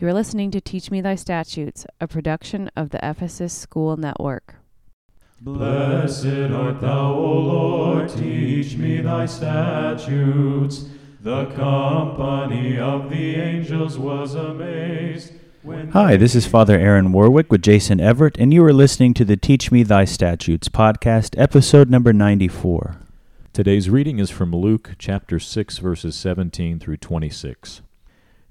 You're listening to Teach Me Thy Statutes, a production of the Ephesus School Network. Blessed art thou, O Lord, teach me thy statutes. The company of the angels was amazed. Hi, this is Father Aaron Warwick with Jason Everett, and you are listening to the Teach Me Thy Statutes podcast, episode number 94. Today's reading is from Luke chapter 6, verses 17 through 26.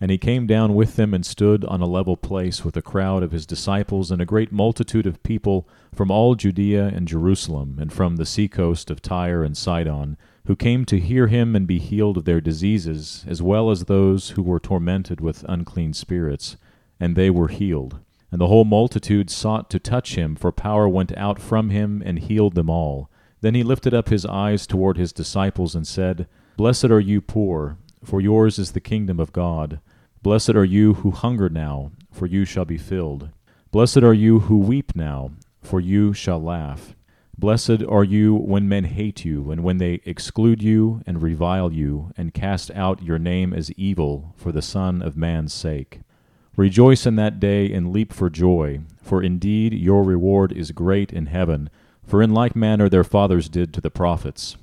And he came down with them and stood on a level place with a crowd of his disciples and a great multitude of people from all Judea and Jerusalem, and from the seacoast of Tyre and Sidon, who came to hear him and be healed of their diseases, as well as those who were tormented with unclean spirits. And they were healed. And the whole multitude sought to touch him, for power went out from him and healed them all. Then he lifted up his eyes toward his disciples and said, Blessed are you poor, for yours is the kingdom of God. Blessed are you who hunger now, for you shall be filled. Blessed are you who weep now, for you shall laugh. Blessed are you when men hate you, and when they exclude you, and revile you, and cast out your name as evil for the Son of Man's sake. Rejoice in that day, and leap for joy, for indeed your reward is great in heaven, for in like manner their fathers did to the prophets.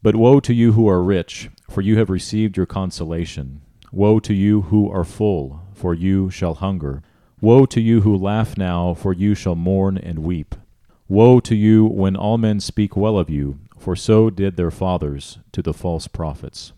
But woe to you who are rich, for you have received your consolation. Woe to you who are full, for you shall hunger. Woe to you who laugh now, for you shall mourn and weep. Woe to you when all men speak well of you, for so did their fathers to the false prophets.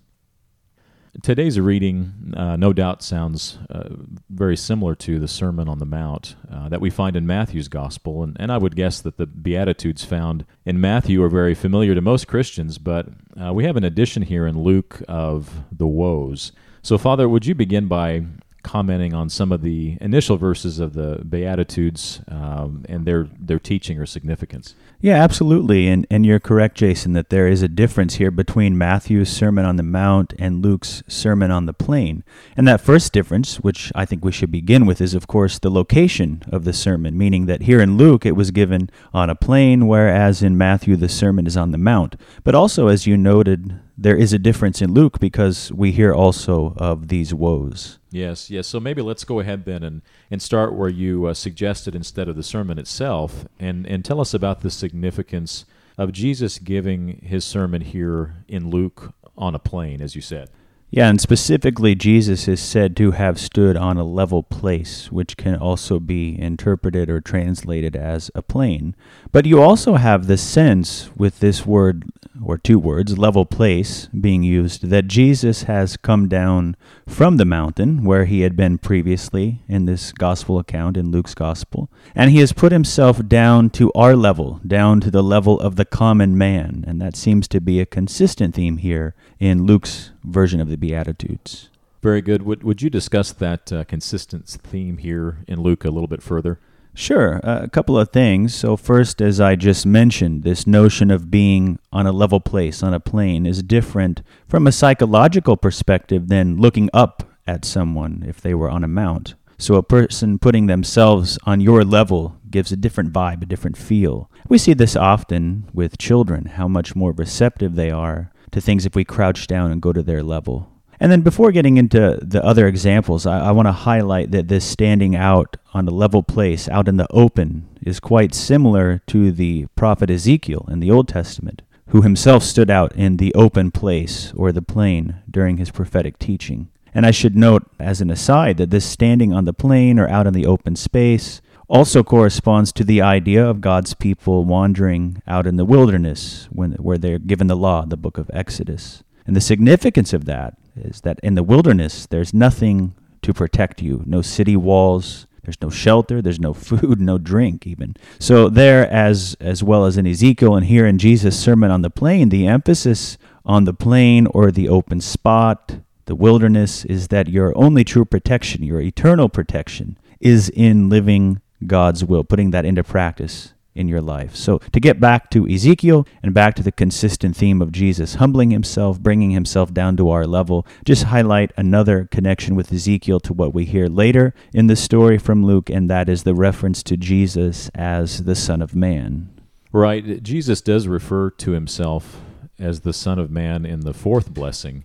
Today's reading, uh, no doubt, sounds uh, very similar to the Sermon on the Mount uh, that we find in Matthew's Gospel, and, and I would guess that the Beatitudes found in Matthew are very familiar to most Christians, but uh, we have an addition here in Luke of the woes. So, Father, would you begin by commenting on some of the initial verses of the Beatitudes um, and their their teaching or significance? Yeah, absolutely. And, and you're correct, Jason, that there is a difference here between Matthew's Sermon on the Mount and Luke's Sermon on the Plain. And that first difference, which I think we should begin with, is of course the location of the sermon, meaning that here in Luke it was given on a plain, whereas in Matthew the sermon is on the Mount. But also, as you noted, there is a difference in Luke because we hear also of these woes. Yes, yes. So maybe let's go ahead then and, and start where you uh, suggested instead of the sermon itself and, and tell us about the significance of Jesus giving his sermon here in Luke on a plain, as you said. Yeah, and specifically, Jesus is said to have stood on a level place, which can also be interpreted or translated as a plain. But you also have the sense with this word, or two words, level place, being used, that Jesus has come down from the mountain where he had been previously in this gospel account, in Luke's gospel, and he has put himself down to our level, down to the level of the common man. And that seems to be a consistent theme here in Luke's version of the Beatitudes. Very good. Would, would you discuss that uh, consistent theme here in Luke a little bit further? Sure. A couple of things. So, first, as I just mentioned, this notion of being on a level place, on a plain, is different from a psychological perspective than looking up at someone if they were on a mount. So, a person putting themselves on your level gives a different vibe, a different feel. We see this often with children, how much more receptive they are to things if we crouch down and go to their level. And then before getting into the other examples, I, I want to highlight that this standing out on a level place, out in the open, is quite similar to the prophet Ezekiel in the Old Testament, who himself stood out in the open place or the plain during his prophetic teaching. And I should note, as an aside, that this standing on the plain or out in the open space also corresponds to the idea of God's people wandering out in the wilderness when, where they're given the law, the book of Exodus. And the significance of that is that in the wilderness, there's nothing to protect you. No city walls, there's no shelter, there's no food, no drink, even. So, there, as, as well as in Ezekiel and here in Jesus' Sermon on the Plain, the emphasis on the plain or the open spot, the wilderness, is that your only true protection, your eternal protection, is in living God's will, putting that into practice in your life. So, to get back to Ezekiel and back to the consistent theme of Jesus humbling himself, bringing himself down to our level, just highlight another connection with Ezekiel to what we hear later in the story from Luke, and that is the reference to Jesus as the Son of Man. Right. Jesus does refer to himself as the Son of Man in the fourth blessing.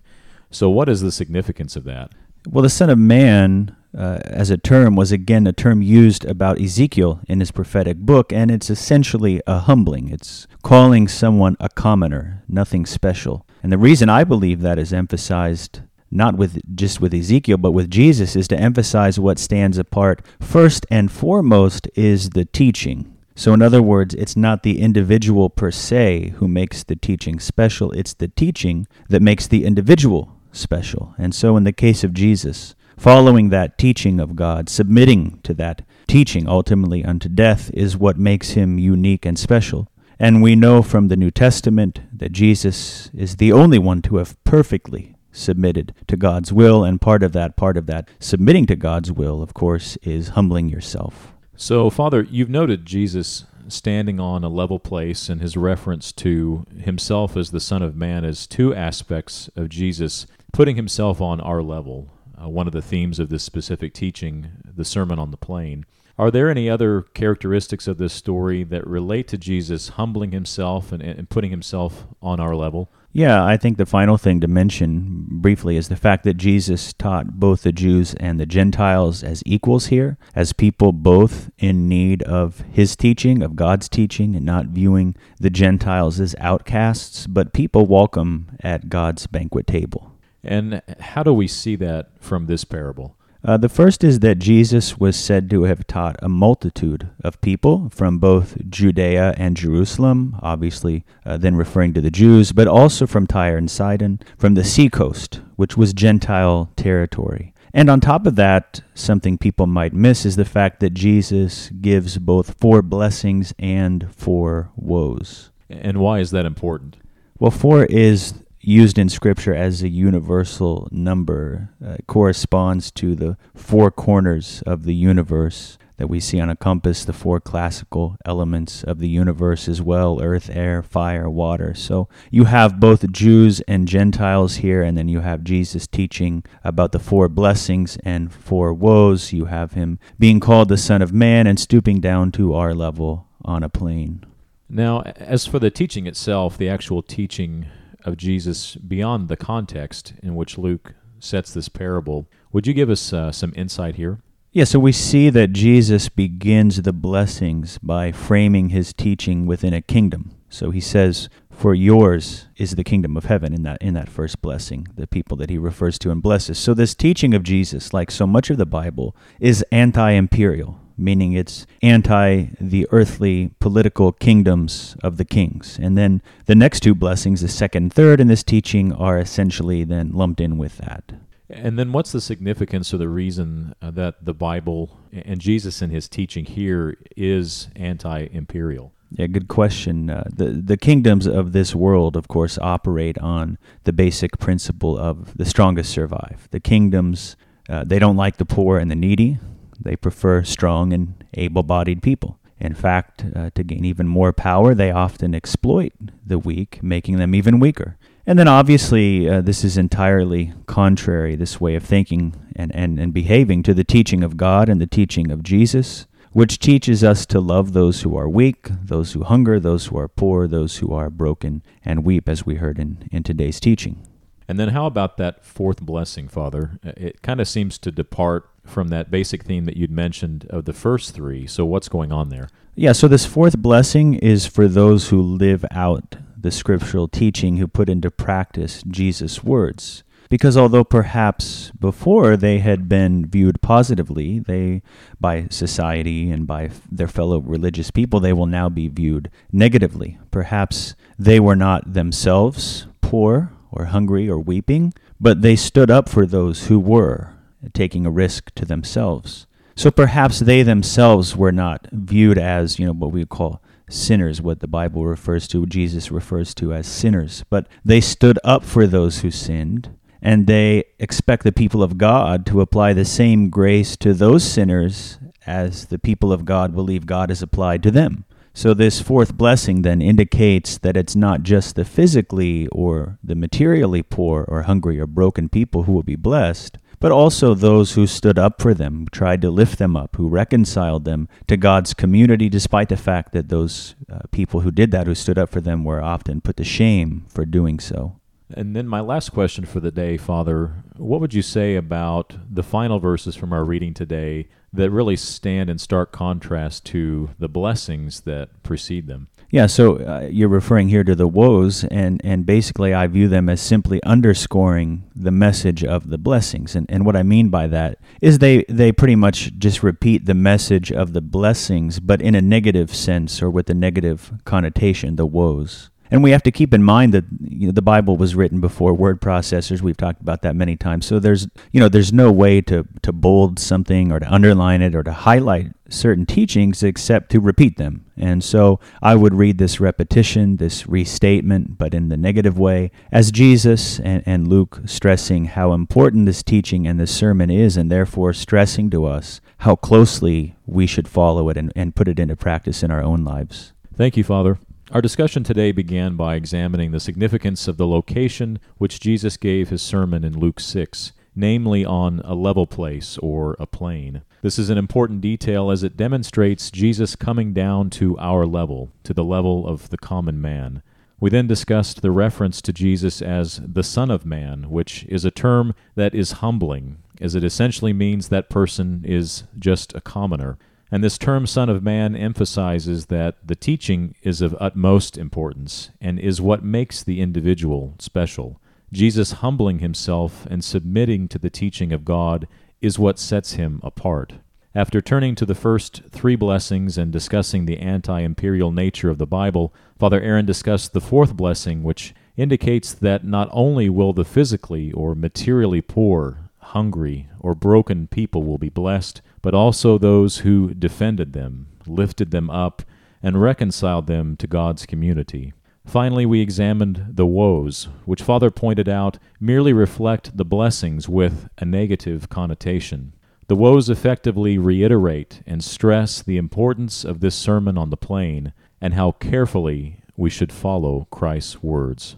So, what is the significance of that? Well, the Son of Man uh, as a term was again a term used about Ezekiel in his prophetic book, and it's essentially a humbling. It's calling someone a commoner, nothing special. And the reason I believe that is emphasized not with just with Ezekiel, but with Jesus, is to emphasize what stands apart. First and foremost is the teaching. So, in other words, it's not the individual per se who makes the teaching special, it's the teaching that makes the individual special. And so, in the case of Jesus, following that teaching of God, submitting to that teaching ultimately unto death, is what makes him unique and special. And we know from the New Testament that Jesus is the only one to have perfectly submitted to God's will, and part of that, part of that submitting to God's will, of course, is humbling yourself. So, Father, you've noted Jesus standing on a level place and his reference to himself as the Son of Man as two aspects of Jesus putting himself on our level. Uh, one of the themes of this specific teaching, the Sermon on the Plain. Are there any other characteristics of this story that relate to Jesus humbling himself and, and putting himself on our level? Yeah, I think the final thing to mention briefly is the fact that Jesus taught both the Jews and the Gentiles as equals here, as people both in need of his teaching, of God's teaching, and not viewing the Gentiles as outcasts, but people welcome at God's banquet table. And how do we see that from this parable? Uh, the first is that Jesus was said to have taught a multitude of people from both Judea and Jerusalem, obviously uh, then referring to the Jews, but also from Tyre and Sidon, from the seacoast, which was Gentile territory. And on top of that, something people might miss is the fact that Jesus gives both four blessings and four woes. And why is that important? Well, four is used in Scripture as a universal number uh, corresponds to the four corners of the universe that we see on a compass, the four classical elements of the universe as well earth, air, fire, water. So you have both Jews and Gentiles here, and then you have Jesus teaching about the four blessings and four woes. You have him being called the Son of Man and stooping down to our level on a plain. Now, as for the teaching itself, the actual teaching of Jesus beyond the context in which Luke sets this parable. Would you give us uh, some insight here? Yeah, so we see that Jesus begins the blessings by framing his teaching within a kingdom. So he says, "For yours is the kingdom of heaven." In that in that first blessing, the people that he refers to and blesses. So this teaching of Jesus, like so much of the Bible, is anti-imperial meaning it's anti the earthly political kingdoms of the kings. And then the next two blessings, the second and third in this teaching, are essentially then lumped in with that. And then what's the significance or the reason uh, that the Bible and Jesus in his teaching here is anti imperial? Yeah, good question. Uh, the the kingdoms of this world, of course, operate on the basic principle of the strongest survive. The kingdoms uh, they don't like the poor and the needy. They prefer strong and able bodied people. In fact, uh, to gain even more power, they often exploit the weak, making them even weaker. And then obviously, uh, this is entirely contrary, this way of thinking and, and, and behaving, to the teaching of God and the teaching of Jesus, which teaches us to love those who are weak, those who hunger, those who are poor, those who are broken, and weep, as we heard in, in today's teaching. And then, how about that fourth blessing, Father? Uh, it kind of seems to depart from that basic theme that you'd mentioned of the first three. So, what's going on there? Yeah, so this fourth blessing is for those who live out the scriptural teaching, who put into practice Jesus' words. Because although perhaps before they had been viewed positively, they by society and by their fellow religious people, they will now be viewed negatively. Perhaps they were not themselves poor or hungry or weeping, but they stood up for those who were taking a risk to themselves. So perhaps they themselves were not viewed as, you know, what we call sinners, what the Bible refers to, Jesus refers to as sinners. But they stood up for those who sinned, and they expect the people of God to apply the same grace to those sinners as the people of God believe God has applied to them. So, this fourth blessing then indicates that it's not just the physically or the materially poor or hungry or broken people who will be blessed, but also those who stood up for them, tried to lift them up, who reconciled them to God's community, despite the fact that those uh, people who did that, who stood up for them, were often put to shame for doing so. And then my last question for the day, Father, what would you say about the final verses from our reading today that really stand in stark contrast to the blessings that precede them? Yeah, so uh, you're referring here to the woes, and, and basically I view them as simply underscoring the message of the blessings. And, and what I mean by that is they, they pretty much just repeat the message of the blessings, but in a negative sense or with a negative connotation, the woes. And we have to keep in mind that you know, the Bible was written before word processors. We've talked about that many times. So there's you know there's no way to to bold something or to underline it or to highlight certain teachings except to repeat them. And so I would read this repetition, this restatement, but in the negative way, as Jesus and, and Luke stressing how important this teaching and this sermon is, and therefore stressing to us how closely we should follow it and, and put it into practice in our own lives. Thank you, Father. Our discussion today began by examining the significance of the location which Jesus gave his sermon in Luke 6, namely on a level place or a plain. This is an important detail as it demonstrates Jesus coming down to our level, to the level of the common man. We then discussed the reference to Jesus as the Son of Man, which is a term that is humbling, as it essentially means that person is just a commoner. And this term Son of Man emphasizes that the teaching is of utmost importance and is what makes the individual special. Jesus humbling himself and submitting to the teaching of God is what sets him apart. After turning to the first three blessings and discussing the anti imperial nature of the Bible, Father Aaron discussed the fourth blessing, which indicates that not only will the physically or materially poor hungry, or broken people will be blessed, but also those who defended them, lifted them up, and reconciled them to God's community. Finally, we examined the woes, which Father pointed out merely reflect the blessings with a negative connotation. The woes effectively reiterate and stress the importance of this sermon on the plain and how carefully we should follow Christ's words.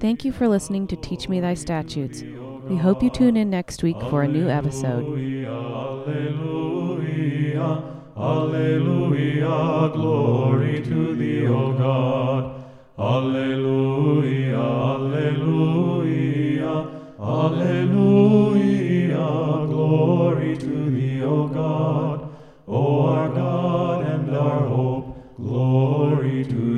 Thank you for listening to Teach Me Thy Statutes. We hope you tune in next week for a new episode. Alleluia, Alleluia, glory to thee, O God. Alleluia, Alleluia, Alleluia, glory to thee, O God. O our God and our hope, glory to thee.